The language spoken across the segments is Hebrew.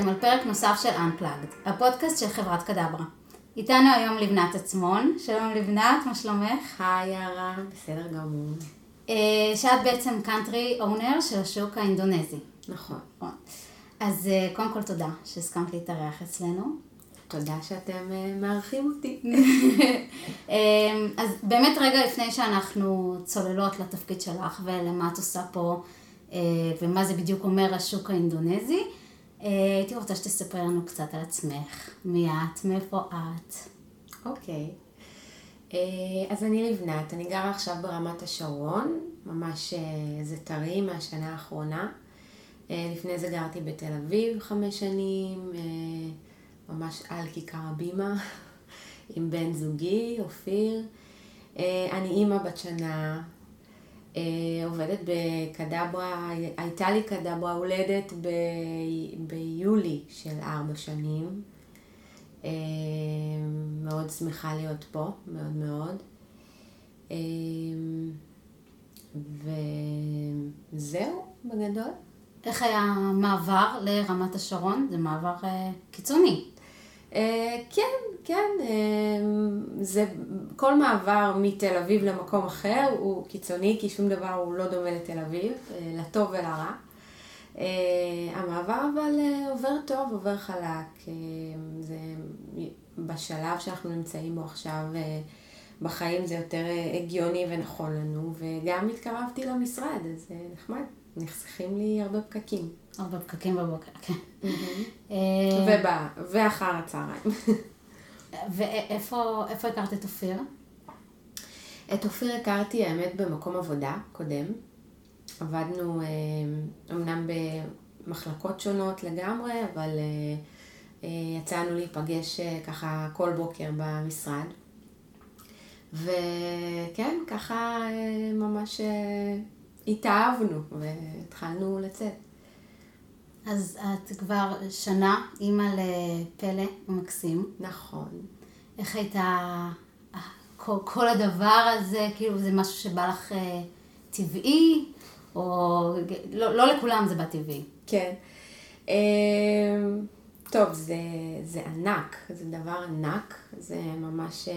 ואתם על פרק נוסף של Unplugged, הפודקאסט של חברת קדברה. איתנו היום לבנת עצמון, שלום לבנת, מה שלומך? היי יערה, בסדר גמור. אה, שאת בעצם קאנטרי אונר של השוק האינדונזי. נכון. נכון. אז אה, קודם כל תודה שהסכמת להתארח אצלנו. תודה שאתם אה, מארחים אותי. אז באמת רגע לפני שאנחנו צוללות לתפקיד שלך ולמה את עושה פה ומה זה בדיוק אומר השוק האינדונזי, הייתי רוצה שתספרי לנו קצת על עצמך, מי את, מאיפה את. אוקיי. אז אני לבנת, אני גרה עכשיו ברמת השרון, ממש זה טרי מהשנה האחרונה. לפני זה גרתי בתל אביב חמש שנים, ממש על כיכר הבימה, עם בן זוגי, אופיר. אני אימא בת שנה, עובדת בקדברה, הייתה לי קדברה הולדת ב, ביולי של ארבע שנים. מאוד שמחה להיות פה, מאוד מאוד. וזהו, בגדול. איך היה המעבר לרמת השרון? זה מעבר uh, קיצוני. Uh, כן, כן. Uh, זה, כל מעבר מתל אביב למקום אחר הוא קיצוני, כי שום דבר הוא לא דומה לתל אביב, uh, לטוב ולרע. Uh, המעבר אבל uh, עובר טוב, עובר חלק. זה בשלב שאנחנו נמצאים בו עכשיו. בחיים זה יותר הגיוני ונכון לנו, וגם התקרבתי למשרד, אז זה נחמד. נחסכים לי הרבה פקקים. הרבה פקקים בבוקר, כן. ואחר הצהריים. ואיפה הכרת את אופיר? את אופיר הכרתי, האמת, במקום עבודה קודם. עבדנו אמנם במחלקות שונות לגמרי, אבל יצאנו להיפגש ככה כל בוקר במשרד. וכן, ככה ממש התאהבנו והתחלנו לצאת. אז את כבר שנה אימא לפלא המקסים. נכון. איך הייתה כל, כל הדבר הזה, כאילו זה משהו שבא לך אה, טבעי, או לא, לא לכולם זה בא טבעי. כן. אה, טוב, זה, זה ענק, זה דבר ענק, זה ממש... אה,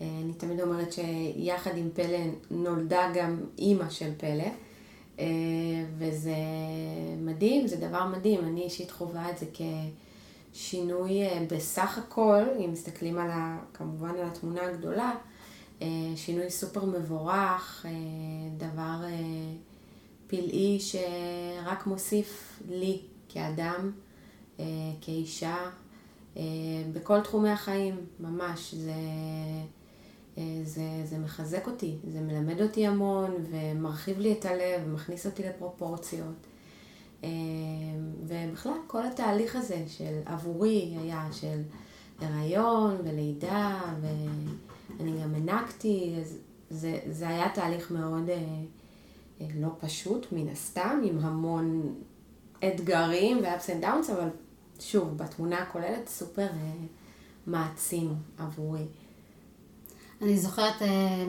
אני תמיד אומרת שיחד עם פלא נולדה גם אימא של פלא, וזה מדהים, זה דבר מדהים. אני אישית חווה את זה כשינוי בסך הכל, אם מסתכלים על ה, כמובן על התמונה הגדולה, שינוי סופר מבורך, דבר פלאי שרק מוסיף לי כאדם, כאישה, בכל תחומי החיים, ממש. זה... זה, זה מחזק אותי, זה מלמד אותי המון ומרחיב לי את הלב ומכניס אותי לפרופורציות. ובכלל, כל התהליך הזה של עבורי היה של הריון ולידה, ואני גם הנקתי, זה, זה היה תהליך מאוד לא פשוט, מן הסתם, עם המון אתגרים ו-ups and downs, אבל שוב, בתמונה הכוללת סופר מעצים עבורי. אני זוכרת אה,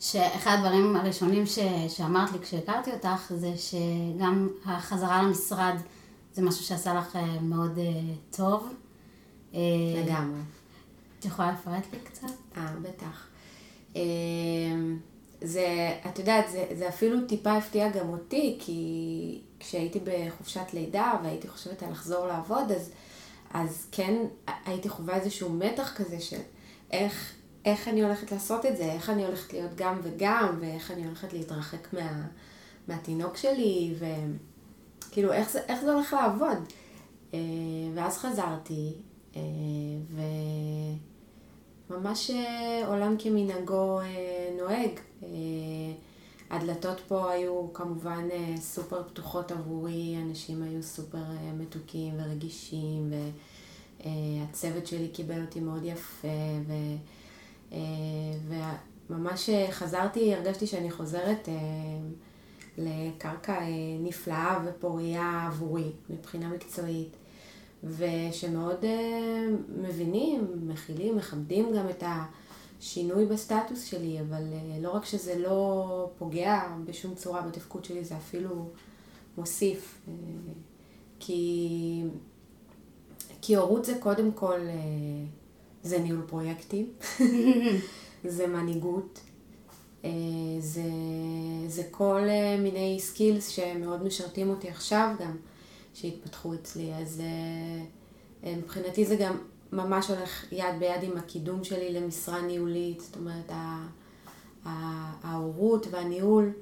שאחד הדברים הראשונים ש, שאמרת לי כשהכרתי אותך, זה שגם החזרה למשרד זה משהו שעשה לך אה, מאוד אה, טוב. לגמרי. את יכולה לפרט לי קצת? אה, בטח. זה, את יודעת, זה, זה אפילו טיפה הפתיע גם אותי, כי כשהייתי בחופשת לידה והייתי חושבת על לחזור לעבוד, אז, אז כן הייתי חווה איזשהו מתח כזה של איך, איך אני הולכת לעשות את זה, איך אני הולכת להיות גם וגם, ואיך אני הולכת להתרחק מה, מהתינוק שלי, וכאילו, איך איך זה הולך לעבוד. אה, ואז חזרתי, אה, וממש אה, עולם כמנהגו נוהג. הדלתות פה היו כמובן סופר פתוחות עבורי, אנשים היו סופר מתוקים ורגישים, והצוות שלי קיבל אותי מאוד יפה, ו... וממש חזרתי, הרגשתי שאני חוזרת לקרקע נפלאה ופוריה עבורי, מבחינה מקצועית, ושמאוד מבינים, מכילים, מכבדים גם את השינוי בסטטוס שלי, אבל לא רק שזה לא פוגע בשום צורה בתפקוד שלי, זה אפילו מוסיף. כי, כי הורות זה קודם כל, אה, זה ניהול פרויקטים, זה מנהיגות, אה, זה, זה כל אה, מיני סקילס שמאוד משרתים אותי עכשיו גם, שהתפתחו אצלי. אז מבחינתי זה גם ממש הולך יד ביד עם הקידום שלי למשרה ניהולית, זאת אומרת, ההורות והניהול.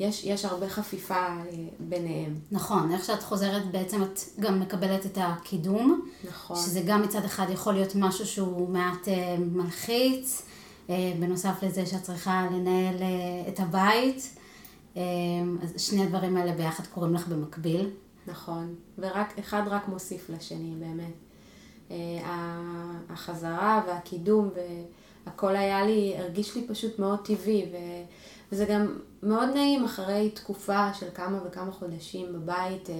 יש, יש הרבה חפיפה אה, ביניהם. נכון, איך שאת חוזרת בעצם את גם מקבלת את הקידום. נכון. שזה גם מצד אחד יכול להיות משהו שהוא מעט אה, מלחיץ, אה, בנוסף לזה שאת צריכה לנהל את הבית. אז שני הדברים האלה ביחד קורים לך במקביל. נכון, ורק אחד רק מוסיף לשני, באמת. החזרה והקידום והכל היה לי, הרגיש לי פשוט מאוד טבעי. ו... וזה גם מאוד נעים אחרי תקופה של כמה וכמה חודשים בבית, אה,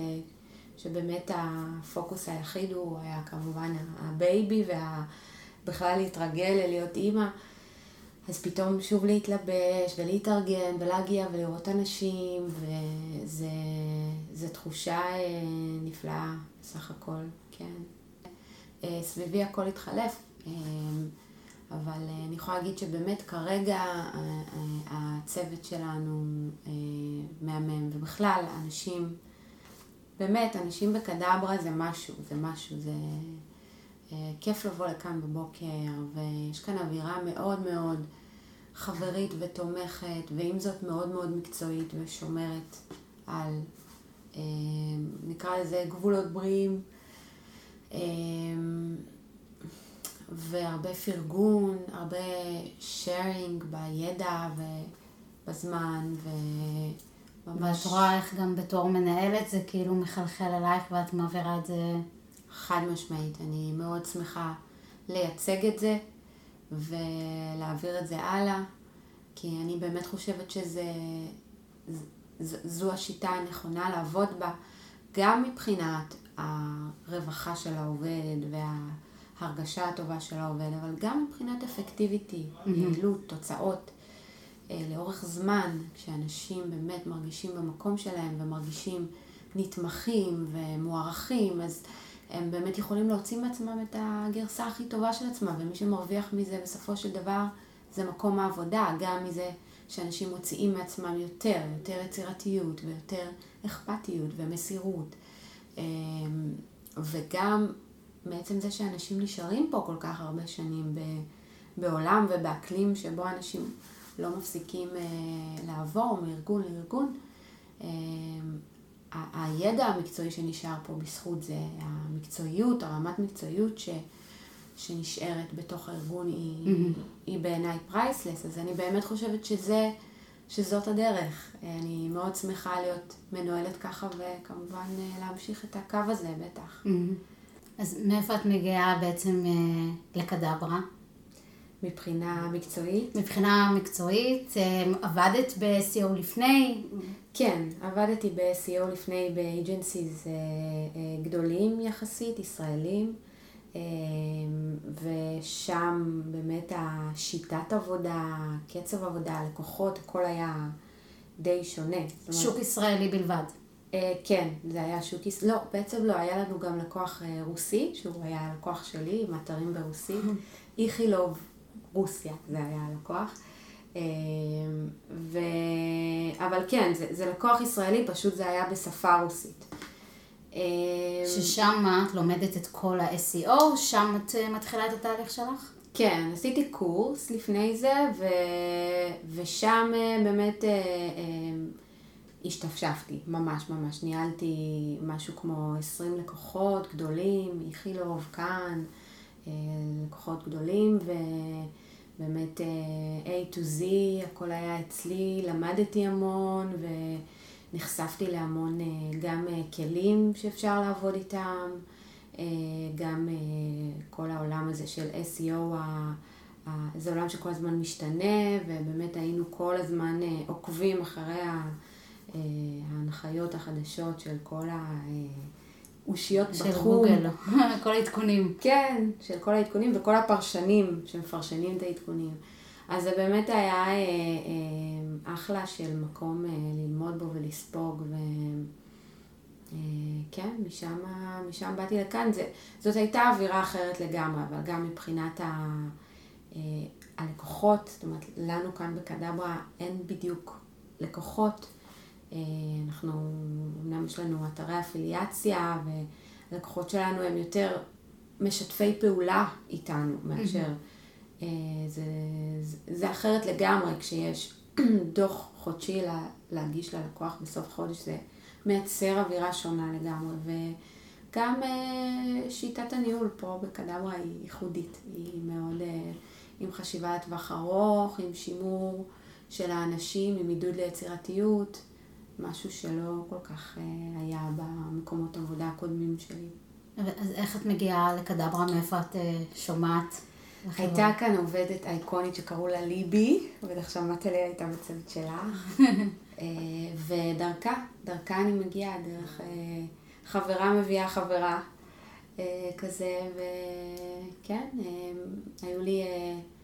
שבאמת הפוקוס היחיד הוא היה כמובן ה baby ובכלל להתרגל ללהיות אימא. אז פתאום שוב להתלבש ולהתארגן ולהגיע ולראות אנשים, וזו תחושה אה, נפלאה בסך הכל, כן. אה, סביבי הכל התחלף. אבל אה, אני יכולה להגיד שבאמת כרגע אה, אה, הצוות שלנו מהמם, ובכלל, אנשים, באמת, אנשים בקדברה זה משהו, זה משהו, זה כיף לבוא לכאן בבוקר, ויש כאן אווירה מאוד מאוד חברית ותומכת, ועם זאת מאוד מאוד מקצועית ושומרת על, נקרא לזה, גבולות בריאים. והרבה פרגון, הרבה שיירינג בידע ובזמן, וממש... ואת רואה איך גם בתור מנהלת זה כאילו מחלחל אלייך ואת מעבירה את זה... חד משמעית. אני מאוד שמחה לייצג את זה ולהעביר את זה הלאה, כי אני באמת חושבת שזה... זו השיטה הנכונה לעבוד בה, גם מבחינת הרווחה של העובד וה... ההרגשה הטובה של העובד, אבל גם מבחינת אפקטיביטי, יעילות, תוצאות. אה, לאורך זמן, כשאנשים באמת מרגישים במקום שלהם ומרגישים נתמכים ומוערכים, אז הם באמת יכולים להוציא מעצמם את הגרסה הכי טובה של עצמם, ומי שמרוויח מזה בסופו של דבר זה מקום העבודה, גם מזה שאנשים מוציאים מעצמם יותר, יותר יצירתיות ויותר אכפתיות ומסירות. אה, וגם בעצם זה שאנשים נשארים פה כל כך הרבה שנים בעולם ובאקלים שבו אנשים לא מפסיקים אה, לעבור מארגון לארגון, אה, הידע המקצועי שנשאר פה בזכות זה, המקצועיות, הרמת מקצועיות ש, שנשארת בתוך הארגון היא, mm-hmm. היא בעיניי priceless, אז אני באמת חושבת שזה, שזאת הדרך. אני מאוד שמחה להיות מנוהלת ככה וכמובן אה, להמשיך את הקו הזה בטח. Mm-hmm. אז מאיפה את מגיעה בעצם אה, לקדברה? מבחינה מקצועית? מבחינה מקצועית, אה, עבדת ב-SEO לפני? כן, עבדתי ב-SEO לפני ב agencies אה, גדולים יחסית, ישראלים, ושם באמת השיטת עבודה, קצב עבודה, הלקוחות, הכל היה די שונה. שוק ישראלי בלבד. אה, כן, זה היה שוק ישראלי, לא, בעצם לא, היה לנו גם לקוח אה, רוסי, שהוא היה לקוח שלי, עם אתרים ברוסית, איכילוב, רוסיה, זה היה הלקוח. אה, ו... אבל כן, זה, זה לקוח ישראלי, פשוט זה היה בשפה רוסית. ששם את לומדת את כל ה-SEO, שם את מתחילה את התהליך שלך? כן, עשיתי קורס לפני זה, ו... ושם באמת... השתפשפתי, ממש ממש. ניהלתי משהו כמו 20 לקוחות גדולים, איכילוב, כאן, אה, לקוחות גדולים, ובאמת אה, A to Z, הכל היה אצלי, למדתי המון ונחשפתי להמון אה, גם כלים שאפשר לעבוד איתם, גם כל העולם הזה של SEO, זה עולם שכל הזמן משתנה, ובאמת היינו כל הזמן עוקבים אחרי ה... אה, ההנחיות החדשות של כל האושיות בתחום. של גוגל, כל העדכונים. כן, של כל העדכונים וכל הפרשנים שמפרשנים את העדכונים. אז זה באמת היה אה, אה, אחלה של מקום ללמוד בו ולספוג, כן, משם, משם באתי לכאן. זה, זאת הייתה אווירה אחרת לגמרי, אבל גם מבחינת ה, הלקוחות, זאת אומרת, לנו כאן בקדברה אין בדיוק לקוחות. אנחנו, אמנם יש לנו אתרי אפיליאציה, והלקוחות שלנו הם יותר משתפי פעולה איתנו מאשר... זה, זה, זה אחרת לגמרי כשיש דוח חודשי לה, להגיש ללקוח בסוף חודש, זה מייצר אווירה שונה לגמרי. וגם אה, שיטת הניהול פה בקדברה היא ייחודית, היא מאוד אה, עם חשיבה לטווח ארוך, עם שימור של האנשים, עם עידוד ליצירתיות, משהו שלא כל כך אה, היה במקומות עבודה הקודמים שלי. אז איך את מגיעה לקדברה? מאיפה את שומעת? הייתה כאן עובדת אייקונית שקראו לה ליבי, שמעת עליה, הייתה בצוות שלה. אה, ודרכה, דרכה אני מגיעה, דרך אה, חברה מביאה חברה אה, כזה, וכן, היו לי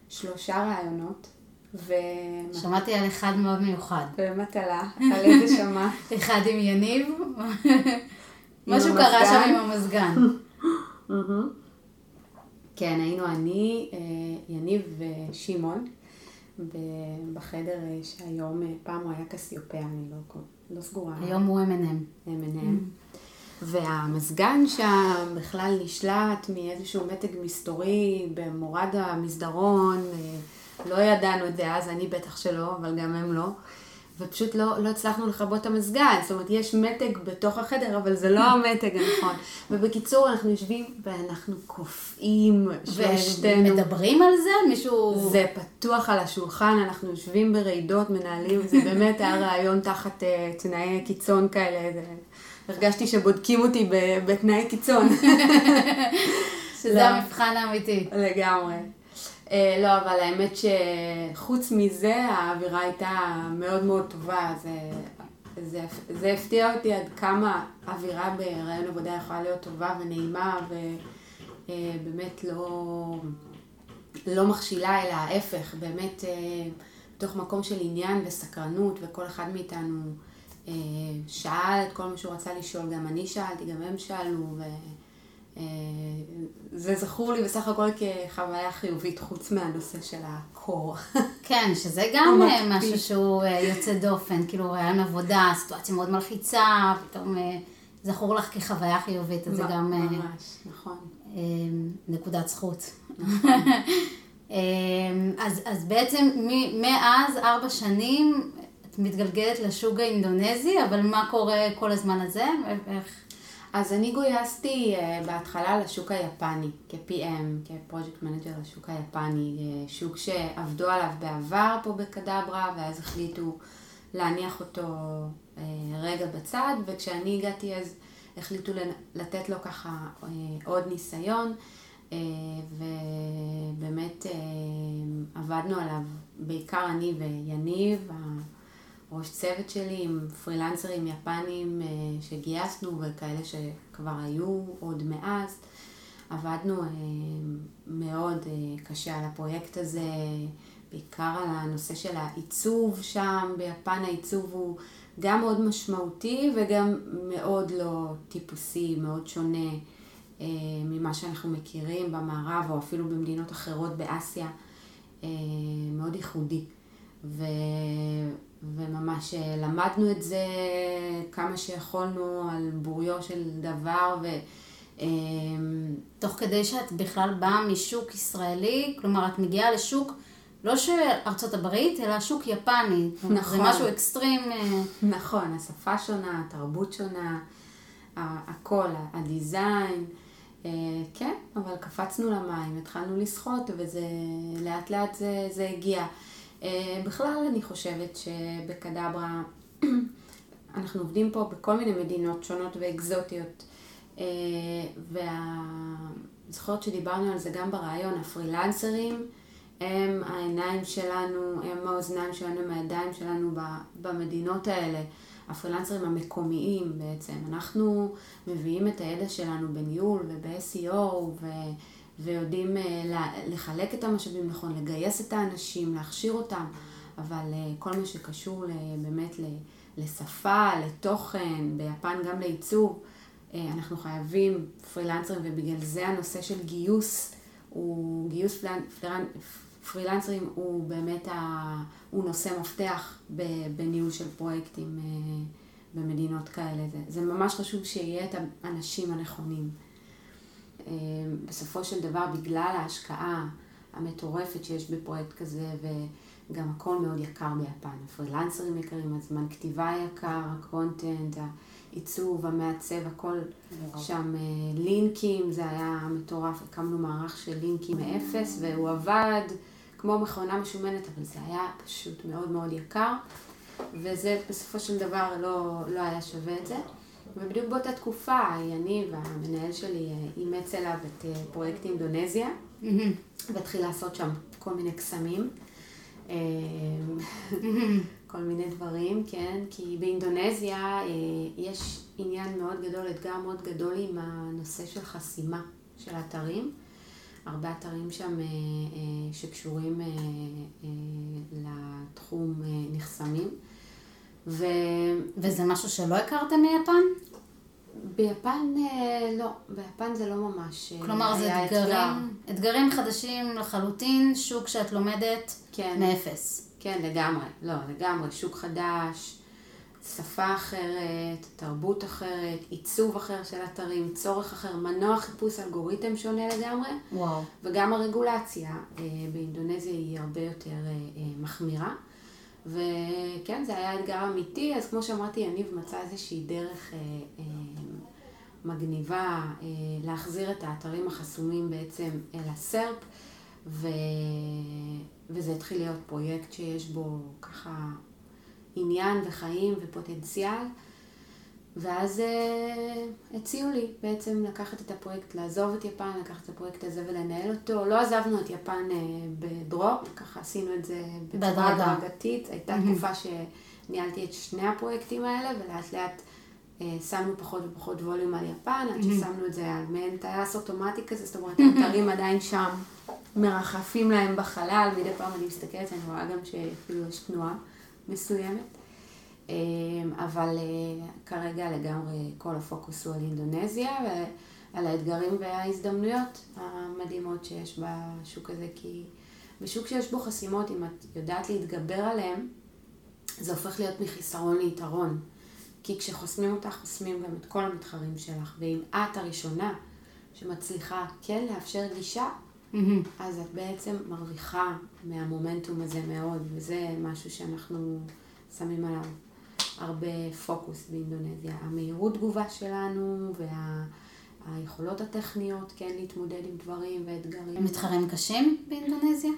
שלושה רעיונות. ו... שמעתי על אחד מאוד מיוחד. במטלה, על איזה שמעת? אחד עם יניב, משהו קרה שם עם המזגן. כן, היינו אני, אה, יניב ושמעון, בחדר אה, שהיום, אה, פעם הוא היה קסיופיה, אני לא, לא סגורה. היום הוא. M&M. Mm. והמזגן שם בכלל נשלט מאיזשהו מתג מסתורי במורד המסדרון, לא ידענו את זה אז, אני בטח שלא, אבל גם הם לא. ופשוט לא, לא הצלחנו לכבות את המזגן, זאת אומרת, יש מתג בתוך החדר, אבל זה לא המתג הנכון. ובקיצור, אנחנו יושבים ואנחנו קופאים שלושתנו. ומדברים על זה? מישהו... זה פתוח על השולחן, אנחנו יושבים ברעידות, מנהלים, זה באמת היה רעיון תחת uh, תנאי קיצון כאלה. זה... הרגשתי שבודקים אותי בתנאי קיצון. שזה לא. המבחן האמיתי. לגמרי. אה, לא, אבל האמת שחוץ מזה, האווירה הייתה מאוד מאוד טובה. זה, זה, זה הפתיע אותי עד כמה האווירה ברעיון עבודה יכולה להיות טובה ונעימה, ובאמת אה, לא, לא מכשילה, אלא ההפך, באמת אה, בתוך מקום של עניין וסקרנות, וכל אחד מאיתנו שאל את כל מה שהוא רצה לשאול, גם אני שאלתי, גם הם שאלו, ו... זה זכור לי בסך הכל כחוויה חיובית, חוץ מהנושא של הקור. כן, שזה גם אה, משהו שהוא אה, יוצא דופן, כאילו רעיון עבודה, סיטואציה מאוד מלחיצה, פתאום אה, זכור לך כחוויה חיובית, אז זה גם... ממש, נכון. נקודת זכות. נכון. אז, אז בעצם מאז ארבע שנים את מתגלגלת לשוק האינדונזי, אבל מה קורה כל הזמן הזה? איך... אז אני גויסתי uh, בהתחלה לשוק היפני, כ-PM, כ project manager לשוק היפני, uh, שוק שעבדו עליו בעבר פה בקדברה, ואז החליטו להניח אותו uh, רגע בצד, וכשאני הגעתי אז החליטו לתת לו ככה עוד ניסיון, ובאמת עבדנו עליו בעיקר אני ויניב, ראש צוות שלי עם פרילנסרים יפנים אה, שגייסנו וכאלה שכבר היו עוד מאז. עבדנו אה, מאוד אה, קשה על הפרויקט הזה, בעיקר על הנושא של העיצוב שם, ביפן העיצוב הוא גם מאוד משמעותי וגם מאוד לא טיפוסי, מאוד שונה ממה שאנחנו מכירים במערב או אפילו במדינות אחרות באסיה, מאוד ייחודי. ו... וממש אה, למדנו את זה כמה שיכולנו על בוריו של דבר ו... אמ, תוך כדי שאת בכלל באה משוק ישראלי, כלומר את מגיעה לשוק לא של ארצות הברית, אלא שוק יפני. נכון. זה משהו אקסטרים. אה, נכון, השפה שונה, התרבות שונה, הכל, הדיזיין. אה, כן, אבל קפצנו למים, התחלנו לשחות וזה לאט לאט זה, זה הגיע. אה, בכלל אני חושבת שבקדברה אנחנו עובדים פה בכל מיני מדינות שונות ואקזוטיות. אה, והזכויות שדיברנו על זה גם ברעיון, הפרילנסרים הם העיניים שלנו, הם האוזניים שלנו, הם הידיים שלנו במדינות האלה. הפרילנסרים המקומיים בעצם. אנחנו מביאים את הידע שלנו בניהול וב-SEO ו... ויודעים אה, לחלק את המשאבים נכון, לגייס את האנשים, להכשיר אותם, אבל אה, כל מה שקשור באמת לשפה, לתוכן, ביפן גם לעיצוב. אה, אנחנו חייבים פרילנסרים ובגלל זה הנושא של גיוס, הוא גיוס פרילנ, פרילנ, פרילנסרים הוא באמת, ה, הוא נושא מפתח בניהול של פרויקטים אה, במדינות כאלה. זה ממש חשוב שיהיה את האנשים הנכונים. אה, בסופו של דבר, בגלל ההשקעה המטורפת שיש בפרויקט כזה, וגם הכל מאוד יקר ביפן. הפרילנסרים יקרים, הזמן כתיבה יקר, הקונטנט, העיצוב, המעצב, הכל שם אה, לינקים, זה היה מטורף, הקמנו מערך של לינקים מאפס, והוא עבד כמו מכונה משומנת, אבל זה היה פשוט מאוד מאוד יקר, וזה בסופו של דבר לא, לא היה שווה את זה. ובדיוק באותה תקופה, יניב, המנהל שלי, אה, אימץ אליו את אה, פרויקט אינדונזיה, והתחיל לעשות שם כל מיני קסמים. כל מיני דברים, כן? כי באינדונזיה אה, יש עניין מאוד גדול, אתגר מאוד גדול עם הנושא של חסימה של אתרים. הרבה אתרים שם אה, אה, שקשורים לתחום נחסמים. ו... וזה משהו שלא הכרתם מיפן? ביפן לא, ביפן זה לא ממש כלומר זה אתגרים, אתגרים חדשים לחלוטין, שוק שאת לומדת כן. מאפס. כן, לגמרי. לא, לגמרי. שוק חדש, שפה אחרת, תרבות אחרת, עיצוב אחר של אתרים, צורך אחר, מנוע חיפוש, אלגוריתם שונה לגמרי. וואו. וגם הרגולציה אה, באינדונזיה היא הרבה יותר אה, אה, מחמירה. וכן, זה היה אתגר אמיתי, אז כמו שאמרתי, יניב מצא איזושהי דרך אה, אה, מגניבה אה, להחזיר את האתרים החסומים בעצם אל הסרפ. ו... וזה התחיל להיות פרויקט שיש בו ככה עניין וחיים ופוטנציאל. ואז uh, הציעו לי בעצם לקחת את הפרויקט, לעזוב את יפן, לקחת את הפרויקט הזה ולנהל אותו. לא עזבנו את יפן uh, בדרופ, ככה עשינו את זה בצורה הדרגתית. הייתה. תקופה שניהלתי את שני הפרויקטים האלה, ולאט לאט uh, שמנו פחות ופחות ווליום על יפן, עד. ששמנו את זה על מעין טייס אוטומטי כזה, זאת אומרת, האתרים עדיין שם. מרחפים להם בחלל, מדי פעם אני מסתכלת, אני רואה גם שאפילו יש תנועה מסוימת. אמ, אבל אה, כרגע לגמרי כל הפוקוס הוא על אינדונזיה ועל האתגרים וההזדמנויות המדהימות שיש בשוק הזה, כי בשוק שיש בו חסימות, אם את יודעת להתגבר עליהן, זה הופך להיות מחיסרון ליתרון. כי כשחוסמים אותך, חוסמים גם את כל המתחרים שלך. ואם את הראשונה שמצליחה כן לאפשר גישה, Mm-hmm. אז את בעצם מרוויחה מהמומנטום הזה מאוד, וזה משהו שאנחנו שמים עליו הרבה פוקוס באינדונזיה. המהירות תגובה שלנו והיכולות וה... הטכניות, כן, להתמודד עם דברים ואתגרים. הם מתחרים קשים באינדונזיה?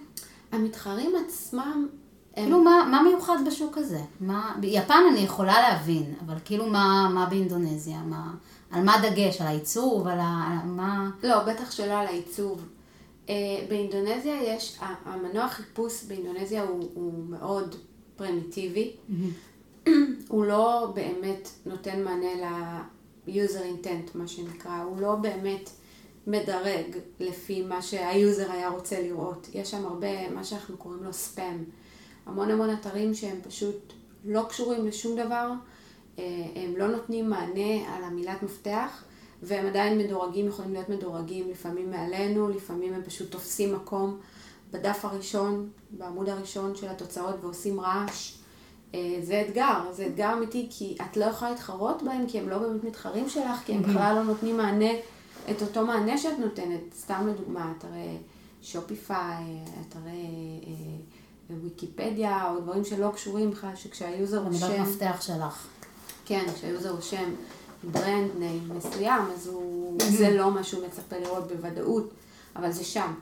המתחרים עצמם... הם... כאילו, מה, מה מיוחד בשוק הזה? מה... ביפן אני יכולה להבין, אבל כאילו, מה, מה באינדונזיה? מה... על מה הדגש? על העיצוב? על ה... מה... לא, בטח שלא על העיצוב. אה, באינדונזיה יש, המנוע חיפוש באינדונזיה הוא, הוא מאוד פרימיטיבי. Mm-hmm. הוא לא באמת נותן מענה ל-user intent, מה שנקרא. הוא לא באמת מדרג לפי מה שהיוזר היה רוצה לראות. יש שם הרבה, מה שאנחנו קוראים לו ספאם. המון המון אתרים שהם פשוט לא קשורים לשום דבר. אה, הם לא נותנים מענה על המילת מפתח. והם עדיין מדורגים, יכולים להיות מדורגים לפעמים מעלינו, לפעמים הם פשוט תופסים מקום בדף הראשון, בעמוד הראשון של התוצאות ועושים רעש. אה, זה אתגר, זה אתגר אמיתי, כי את לא יכולה להתחרות בהם, כי הם לא באמת מתחרים שלך, כי הם בכלל לא נותנים מענה, את אותו מענה שאת נותנת. סתם לדוגמה, אתרי Shopify, אתרי ויקיפדיה, או דברים שלא קשורים בכלל, שכשה user רושם... עמדת מפתח שלך. כן, כשה user רושם brand name מסוים, אז הוא, זה לא מה שהוא מצפה לראות בוודאות, אבל זה שם.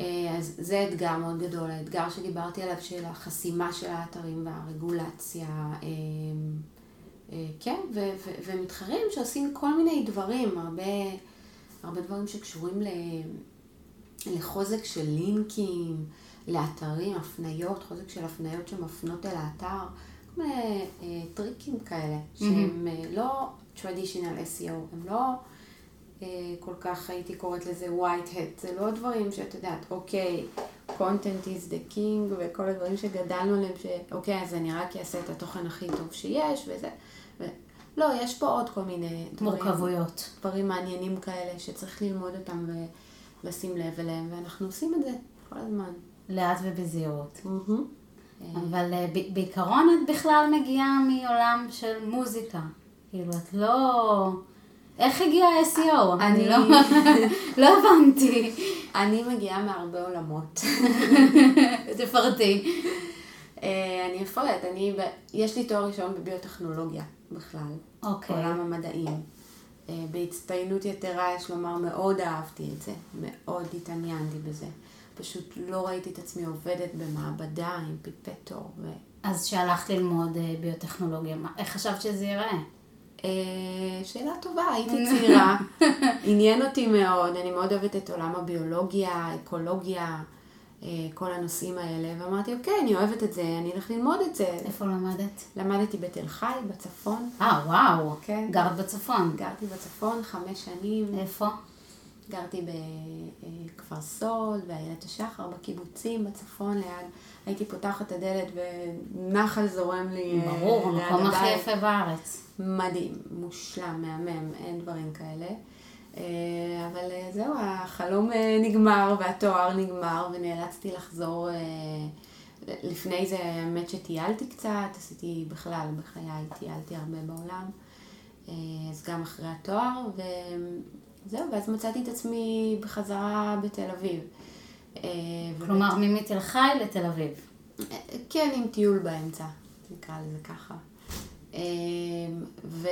אה, אז זה אתגר מאוד גדול, האתגר שדיברתי עליו של החסימה של האתרים והרגולציה. אה, אה, כן, ו- ו- ומתחרים שעושים כל מיני דברים, הרבה, הרבה דברים שקשורים ל- לחוזק של לינקים, לאתרים, הפניות, חוזק של הפניות שמפנות אל האתר. מיני טריקים כאלה, שהם mm-hmm. לא traditional SEO, הם לא כל כך הייתי קוראת לזה white hat, זה לא דברים שאת יודעת, אוקיי, content is the king וכל הדברים שגדלנו עליהם, שאוקיי, אז אני רק אעשה את התוכן הכי טוב שיש וזה. ו... לא, יש פה עוד כל מיני מורכבויות. דברים, דברים מעניינים כאלה שצריך ללמוד אותם ולשים לב אליהם, ואנחנו עושים את זה כל הזמן. לאט ובזהירות. Mm-hmm. אבל אה, ב- בעיקרון את בכלל מגיעה מעולם של מוזיקה. כאילו, את לא... איך הגיע ה-SEO? אני לא, לא הבנתי. אני מגיעה מהרבה עולמות. תפרטי. אה, אני אפרט, אני, יש לי תואר ראשון בביוטכנולוגיה בכלל. אוקיי. עולם המדעים. אה, בהצטיינות יתרה, יש לומר, מאוד אהבתי את זה. מאוד התעניינתי בזה. פשוט לא ראיתי את עצמי עובדת במעבדה עם פיפטור. ו... אז כשהלכת ללמוד אה, ביוטכנולוגיה, איך חשבת שזה ייראה? אה, שאלה טובה, הייתי צעירה, עניין אותי מאוד, אני מאוד אוהבת את עולם הביולוגיה, אקולוגיה, אה, כל הנושאים האלה, ואמרתי, אוקיי, אני אוהבת את זה, אני אלך ללמוד את זה. איפה למדת? למדתי בתל חי, בצפון, אה, וואו. כן. גרת בצפון. גרתי בצפון חמש שנים, איפה? גרתי בכפר סול, באיילת השחר, בקיבוצים בצפון ליד, הייתי פותחת את הדלת ונחל זורם לי אה, ברור, המקום הכי. יפה בארץ. מדהים, מושלם, מהמם, אין דברים כאלה. אה, אבל אה, זהו, החלום אה, נגמר והתואר נגמר ונאלצתי לחזור. אה, לפני זה האמת שטיילתי קצת, עשיתי בכלל בחיי, טיילתי הרבה בעולם. אה, אז גם אחרי התואר, וזהו, ואז מצאתי את עצמי בחזרה בתל אביב. אה, כלומר, מתל חי לתל אביב. כן, עם טיול באמצע, נקרא לזה ככה. אה, ו...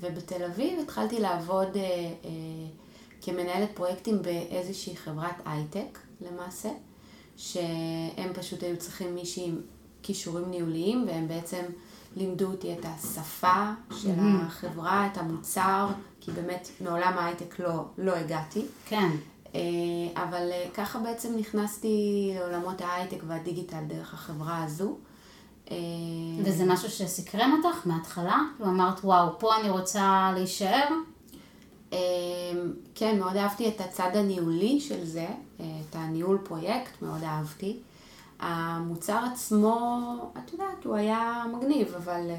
ובתל אביב התחלתי לעבוד אה, אה, כמנהלת פרויקטים באיזושהי חברת הייטק, למעשה, שהם פשוט היו צריכים מישהי עם כישורים ניהוליים, והם בעצם לימדו אותי את השפה של החברה, את המוצר, כי באמת מעולם ההייטק לא, לא הגעתי. כן. אה, אבל אה, ככה בעצם נכנסתי לעולמות ההייטק והדיגיטל דרך החברה הזו. אה, וזה משהו שסקרן אותך מההתחלה? כאילו אמרת, וואו, פה אני רוצה להישאר? כן, מאוד אהבתי את הצד הניהולי של זה, את הניהול פרויקט, מאוד אהבתי. המוצר עצמו, את יודעת, הוא היה מגניב, אבל... אה,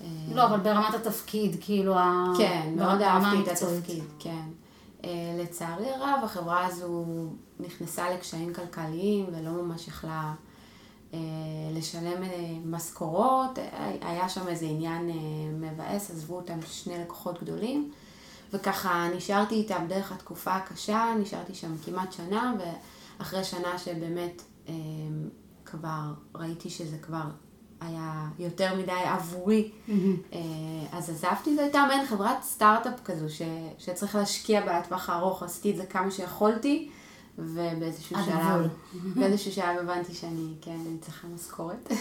אה, לא, אבל ברמת התפקיד, כאילו, כן, מאוד אהבתי את. התפקיד, כן. אה, לצערי הרב, החברה הזו נכנסה לקשיים כלכליים ולא ממש יכלה לשלם משכורות. היה שם איזה עניין מבאס, עזבו אותם שני לקוחות גדולים. וככה נשארתי איתם דרך התקופה הקשה, נשארתי שם כמעט שנה, ואחרי שנה שבאמת כבר ראיתי שזה כבר היה יותר מדי עבורי, אה, אז עזבתי, זו הייתה מעין חברת סטארט-אפ כזו, ש, שצריך להשקיע בה לטווח הארוך, עשיתי את זה כמה שיכולתי, ובאיזשהו שלב. באיזשהו שלב הבנתי שאני, כן, אני צריכה משכורת.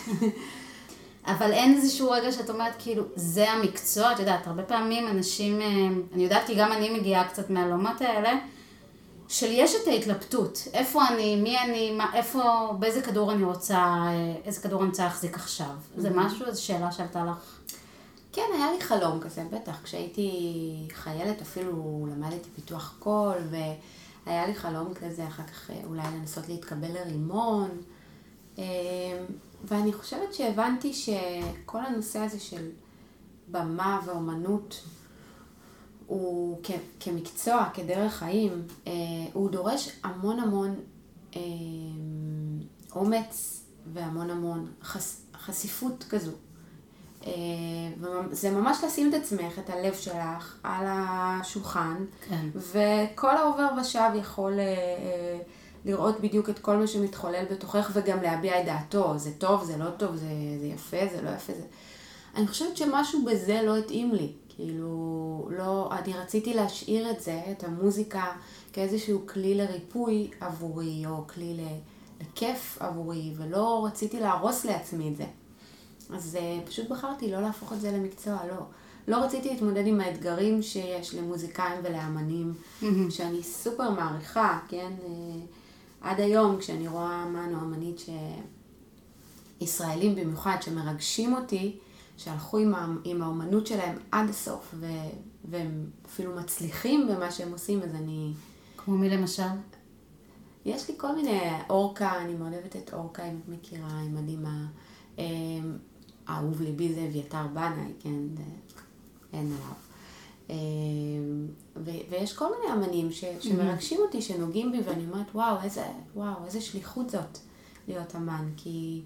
אבל אין איזשהו רגע שאת אומרת, כאילו, זה המקצוע, את יודעת, הרבה פעמים אנשים, אה, אני יודעת כי גם אני מגיעה קצת מהעולמות האלה, של יש את ההתלבטות, איפה אני, מי אני, מה, איפה, באיזה כדור אני רוצה, אה, איזה כדור אני רוצה להחזיק עכשיו. זה משהו, איזו שאלה שעלתה לך. כן, היה לי חלום כזה, בטח. כשהייתי חיילת אפילו למדתי פיתוח קול, והיה לי חלום כזה אחר כך אה, אולי לנסות להתקבל לרימון. אה, ואני חושבת שהבנתי שכל הנושא הזה של במה ואומנות הוא כ- כמקצוע, כדרך חיים, אה, הוא דורש המון המון אה, אומץ והמון המון חש, חשיפות כזו. אה, וזה ממש לשים את עצמך, את הלב שלך, על השולחן, כן. וכל העובר ושב יכול אה, אה, לראות בדיוק את כל מה שמתחולל בתוכך וגם להביע את דעתו, זה טוב, זה לא טוב, זה, זה יפה, זה לא יפה, זה... אני חושבת שמשהו בזה לא התאים לי. כאילו, לא, אני רציתי להשאיר את זה, את המוזיקה, כאיזשהו כלי לריפוי עבורי, או כלי לכיף עבורי, ולא רציתי להרוס לעצמי את זה. אז uh, פשוט בחרתי לא להפוך את זה למקצוע, לא. לא רציתי להתמודד עם האתגרים שיש למוזיקאים ולאמנים, שאני סופר מעריכה, כן? Uh, עד היום, כשאני רואה אמן או אמנית ש... ישראלים במיוחד, שמרגשים אותי, שהלכו עם. עם האומנות שלהם עד הסוף, ו... והם אפילו מצליחים במה שהם עושים, אז אני... כמו מי למשל? יש לי כל מיני, אורקה, אני מאוד אוהבת את אורקה, אם את מכירה, היא מדהימה. אה, אהוב ליבי זה אביתר בנאי, כן, אין עליו. ו- ויש כל מיני אמנים ש- שמרגשים אותי, שנוגעים בי, ואני אומרת, וואו, איזה, וואו, איזה שליחות זאת להיות אמן, כי,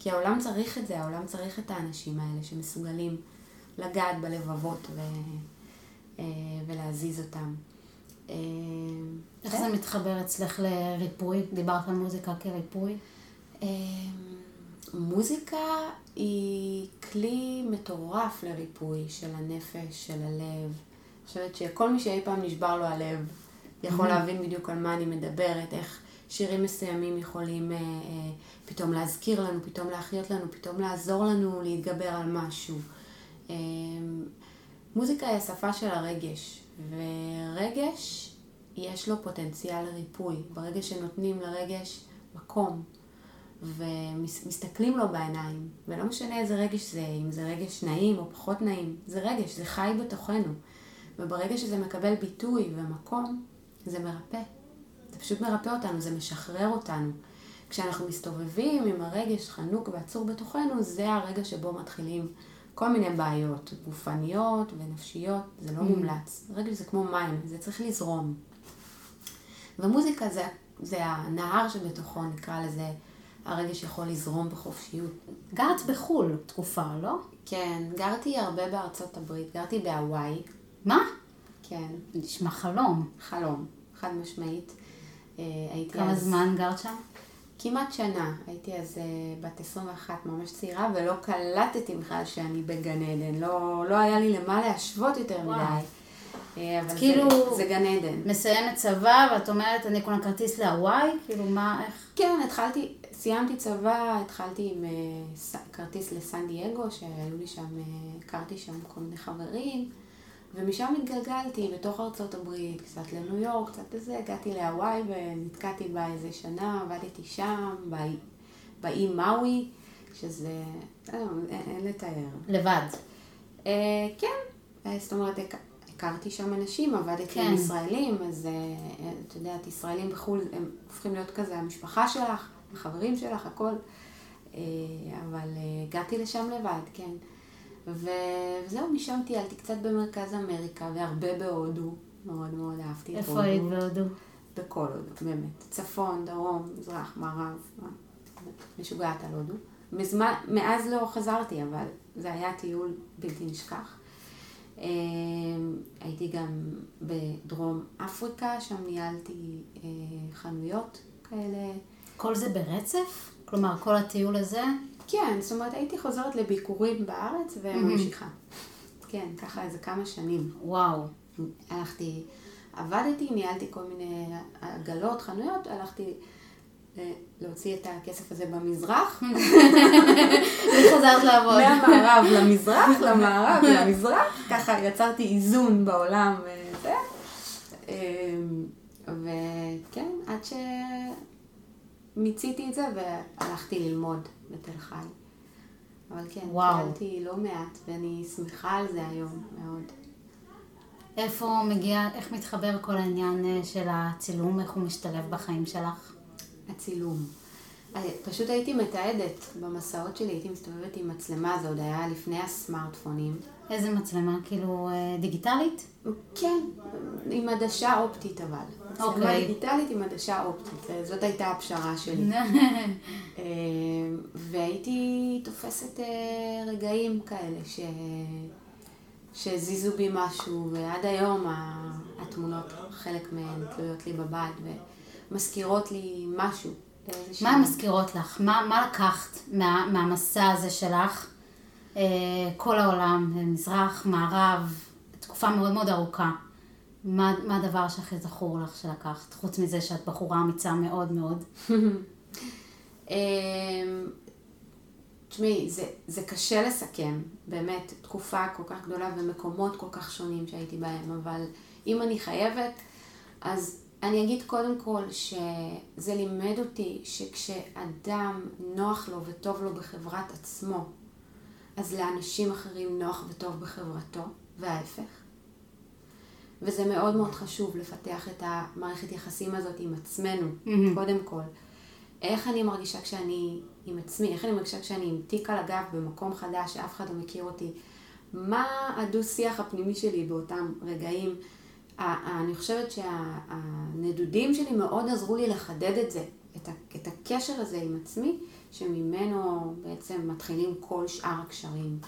כי העולם צריך את זה, העולם צריך את האנשים האלה שמסוגלים לגעת בלבבות ו- אה, ולהזיז אותם. אה, איך זה מתחבר אצלך לריפוי? דיברת על מוזיקה כריפוי. אה, מוזיקה היא כלי מטורף לריפוי של הנפש, של הלב. אני חושבת שכל מי שאי פעם נשבר לו הלב יכול להבין בדיוק על מה אני מדברת, איך שירים מסוימים יכולים אה, אה, פתאום להזכיר לנו, פתאום להחיות לנו, פתאום לעזור לנו להתגבר על משהו. אה, מוזיקה היא השפה של הרגש, ורגש יש לו פוטנציאל לריפוי. ברגע שנותנים לרגש מקום, ומסתכלים לו בעיניים, ולא משנה איזה רגש זה, אם זה רגש נעים או פחות נעים, זה רגש, זה חי בתוכנו. וברגע שזה מקבל ביטוי ומקום, זה מרפא. זה פשוט מרפא אותנו, זה משחרר אותנו. כשאנחנו מסתובבים עם הרגש חנוק ועצור בתוכנו, זה הרגע שבו מתחילים כל מיני בעיות, גופניות ונפשיות, זה לא מומלץ. רגש זה כמו מים, זה צריך לזרום. ומוזיקה זה, זה הנהר שבתוכו, נקרא לזה, הרגש יכול לזרום בחופשיות. גרת בחו"ל תקופה, לא? כן, גרתי הרבה בארצות הברית, גרתי בהוואי, מה? כן, נשמע חלום. חלום, חד משמעית. אה, הייתי כמה אז זמן גרת שם? כמעט שנה, הייתי אז אה, בת 21, ממש צעירה, ולא קלטתי בכלל שאני בגן עדן, לא, לא היה לי למה להשוות יותר וואו. מדי. אה, אבל כאילו- זה, זה גן עדן. מסיימת צבא ואת אומרת אני קונה כרטיס להוואי? כאילו מה, איך? כן, התחלתי, סיימתי צבא, התחלתי עם ס- כרטיס לסן דייגו, שהיו לי שם, הכרתי שם כל מיני חברים, ומשם התגלגלתי בתוך ארצות הברית, קצת לניו יורק, קצת לזה, הגעתי להוואי ונתקעתי בה איזה שנה, עבדתי שם, באי- באי מאווי, שזה, אה, אין, אין לתאר. לבד. אה, כן, אה, זאת אומרת, הכ- הכרתי שם אנשים, עבדתי כן. עם ישראלים, אז אה, את יודעת, ישראלים בחו"ל, הם הופכים להיות כזה המשפחה שלך, החברים שלך, הכל. אה, אבל אה, הגעתי לשם לבד, כן. ו- וזהו, משם טיילתי קצת במרכז אמריקה והרבה בהודו. מאוד מאוד אהבתי את איפה הודו. היית בהודו? בכל הודו, באמת. צפון, דרום, מזרח, מערב. משוגעת על הודו. מזמן, מאז לא חזרתי, אבל זה היה טיול בלתי נשכח. אה, הייתי גם בדרום אפריקה, שם ניהלתי אה, חנויות כאלה. כל זה ברצף? כלומר, כל הטיול הזה? כן, זאת אומרת, הייתי חוזרת לביקורים בארץ וממשיכה. כן, ככה איזה כמה שנים. וואו. הלכתי, עבדתי, ניהלתי כל מיני עגלות, חנויות, הלכתי אה, להוציא את הכסף הזה במזרח, וחזרת לעבוד. מהמערב למזרח, למערב למזרח, ככה יצרתי איזון בעולם וזה. אה, וכן, עד שמיציתי את זה והלכתי ללמוד בתל חי. אבל כן. טיילתי לא מעט, ואני שמחה על זה היום מאוד. איפה מגיע, איך מתחבר כל העניין אה, של הצילום, איך הוא משתלב בחיים שלך? הצילום. פשוט הייתי מתעדת במסעות שלי, הייתי מסתובבת עם מצלמה, זה עוד היה לפני הסמארטפונים. איזה מצלמה? כאילו אה, דיגיטלית? כן, עם עדשה אופטית אבל. מצלמה אוקיי. דיגיטלית עם עדשה אופטית, אה, זאת הייתה הפשרה שלי. אה, והייתי תופסת רגעים כאלה ש... שהזיזו בי משהו, ועד היום התמונות, חלק מהן תלויות לי בבית ומזכירות לי משהו. באיזשהו- מה הן מזכירות לך? מה, מה לקחת מה, מהמסע הזה שלך? אה, כל העולם, אה, מזרח, מערב, תקופה מאוד מאוד ארוכה. מה, מה הדבר שהכי זכור לך שלקחת? חוץ מזה שאת בחורה אמיצה מאוד מאוד. אמ, תשמעי, זה, זה קשה לסכם, באמת, תקופה כל כך גדולה ומקומות כל כך שונים שהייתי בהם, אבל אם אני חייבת, אז אני אגיד קודם כל שזה לימד אותי שכשאדם נוח לו וטוב לו בחברת עצמו, אז לאנשים אחרים נוח וטוב בחברתו, וההפך. וזה מאוד מאוד חשוב לפתח את המערכת יחסים הזאת עם עצמנו, Mhm. קודם כל. איך אני מרגישה כשאני עם עצמי, איך אני מרגישה כשאני עם תיק על הגב במקום חדש שאף אחד לא מכיר אותי, מה הדו-שיח הפנימי שלי באותם רגעים. אני חושבת שהנדודים שלי מאוד עזרו לי לחדד את זה, את, ה, את הקשר הזה עם עצמי, שממנו בעצם מתחילים כל שאר הקשרים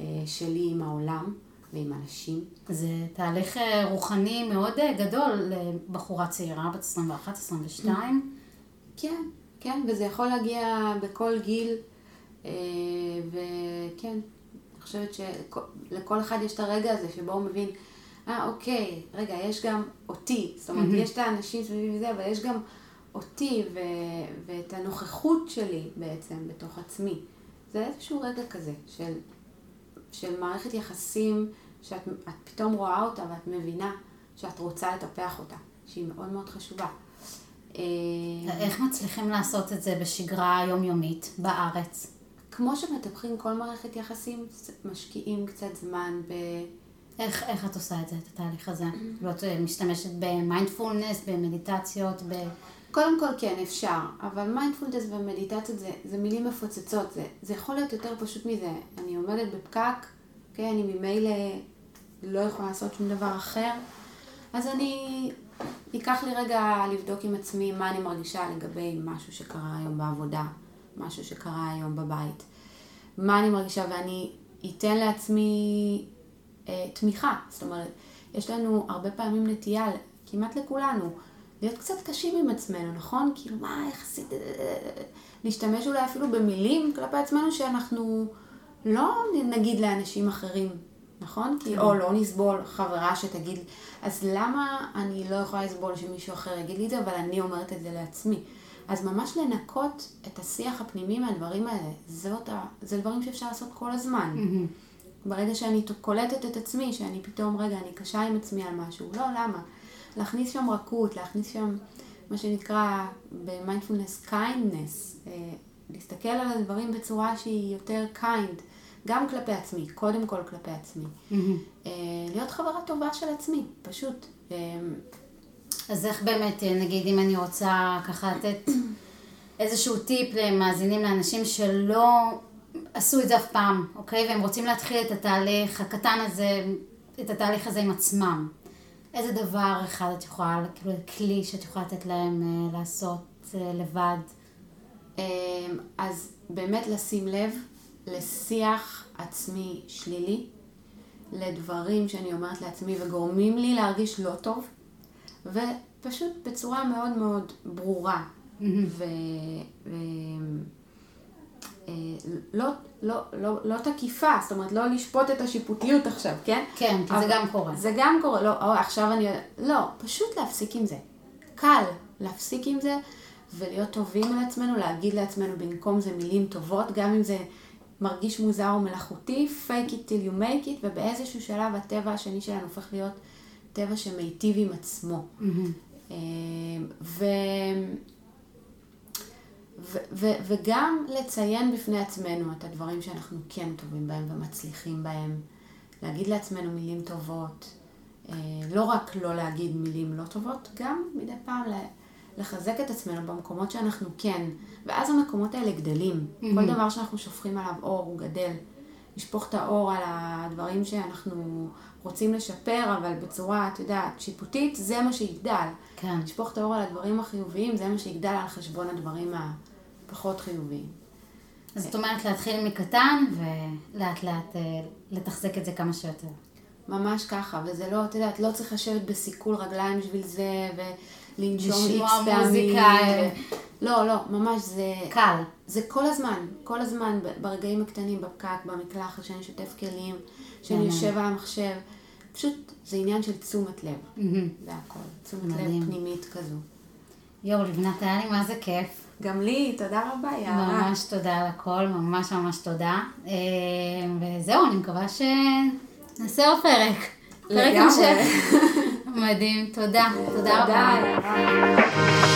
אה, שלי עם העולם ועם אנשים. זה תהליך אה, רוחני מאוד אה, גדול לבחורה צעירה, בת 21-22. כן, כן, וזה יכול להגיע בכל גיל, וכן, אני חושבת שלכל אחד יש את הרגע הזה שבו הוא מבין, אה, אוקיי, רגע, יש גם אותי, זאת אומרת, יש את האנשים סביבי וזה, אבל יש גם אותי ו- ואת הנוכחות שלי בעצם בתוך עצמי. זה איזשהו רגע כזה של, של מערכת יחסים שאת את פתאום רואה אותה ואת מבינה שאת רוצה לטפח אותה, שהיא מאוד מאוד חשובה. אה, איך מצליחים לעשות את זה בשגרה יומיומית בארץ? כמו שמטפחים כל מערכת יחסים, משקיעים קצת זמן ב... איך, איך את עושה את זה, את התהליך הזה? כאילו את אה, משתמשת במיינדפולנס, במדיטציות, ב... קודם כל כן, אפשר, אבל מיינדפולנס ומדיטציות זה, זה מילים מפוצצות, זה, זה יכול להיות יותר פשוט מזה. אני עומדת בפקק, כן, אני ממילא לא יכולה לעשות שום דבר אחר, אז אני, ייקח לי רגע לבדוק עם עצמי מה אני מרגישה לגבי משהו שקרה היום בעבודה, משהו שקרה היום בבית, מה אני מרגישה, ואני אתן לעצמי תמיכה. זאת אומרת, יש לנו הרבה פעמים נטייה, כמעט לכולנו, להיות קצת קשים עם עצמנו, נכון? כאילו, מה, איך עשית... להשתמש אולי אפילו במילים כלפי עצמנו שאנחנו לא נגיד לאנשים אחרים, נכון? כי, או לא נסבול חברה שתגיד, אז למה אני לא יכולה לסבול שמישהו אחר יגיד לי את זה, אבל אני אומרת את זה לעצמי? אז ממש לנקות את השיח הפנימי מהדברים האלה, זאת ה... זה דברים שאפשר לעשות כל הזמן. ברגע שאני קולטת את עצמי, שאני פתאום, רגע, אני קשה עם עצמי על משהו, לא, למה? להכניס שם רכות, להכניס שם מה שנקרא במיינדפולנס kindness, להסתכל על הדברים בצורה שהיא יותר kind, גם כלפי עצמי, קודם כל כלפי עצמי. אה, להיות חברה טובה של עצמי, פשוט. אה, אז איך באמת, אה, נגיד, אם אני רוצה ככה לתת איזשהו טיפ למאזינים לאנשים שלא עשו את זה אף פעם, אוקיי? והם רוצים להתחיל את התהליך הקטן הזה, את התהליך הזה עם עצמם. איזה דבר אחד את יכולה, כאילו, כלי שאת יכולה לתת להם אה, לעשות אה, לבד? אה, אז באמת לשים לב לשיח עצמי שלילי, לדברים שאני אומרת לעצמי וגורמים לי להרגיש לא טוב, ופשוט בצורה מאוד מאוד ברורה. ו... ו... אה, לא, לא, לא, לא תקיפה, זאת אומרת, לא לשפוט את השיפוטיות עכשיו, כן? כן, כי זה גם קורה. זה גם קורה, לא, או, עכשיו אני... לא, פשוט להפסיק עם זה. קל להפסיק עם זה ולהיות טובים על עצמנו, להגיד לעצמנו במקום זה מילים טובות, גם אם זה מרגיש מוזר או מלאכותי, fake it till you make it, ובאיזשהו שלב הטבע השני שלנו הופך להיות טבע שמיטיב עם עצמו. אה, ו... ו- ו- וגם לציין בפני עצמנו את הדברים שאנחנו כן טובים בהם ומצליחים בהם. להגיד לעצמנו מילים טובות. אה, לא רק לא להגיד מילים לא טובות, גם מדי פעם לחזק את עצמנו במקומות שאנחנו כן. ואז המקומות האלה גדלים. כל דבר שאנחנו שופכים עליו אור הוא גדל. לשפוך את האור על הדברים שאנחנו רוצים לשפר, אבל בצורה, את יודעת, שיפוטית, זה מה שיגדל. כן. לשפוך את האור על הדברים החיוביים, זה מה שיגדל על חשבון הדברים הפחות חיוביים. אז זאת אומרת להתחיל מקטן ולאט לאט אה, לתחזק את זה כמה שיותר. ממש ככה, וזה לא, את יודעת, לא צריך לשבת בסיכול רגליים בשביל זה, ולנשום איקס פעמים. ו- לא, לא, ממש זה... קל. זה כל הזמן, כל הזמן, ברגעים הקטנים, בפקק, במקלחת, שאני שוטף כלים, שאני כן. יושב על המחשב. פשוט, זה עניין של תשומת לב. זה הכל. תשומת. לב פנימית כזו. יואו, לבנת, היה לי מה זה כיף. גם לי, תודה רבה, יערה. ממש תודה על הכל, ממש ממש תודה. אה, וזהו, אני מקווה שנעשה עוד פרק. פרק. המשך. מדהים, תודה. תודה רבה.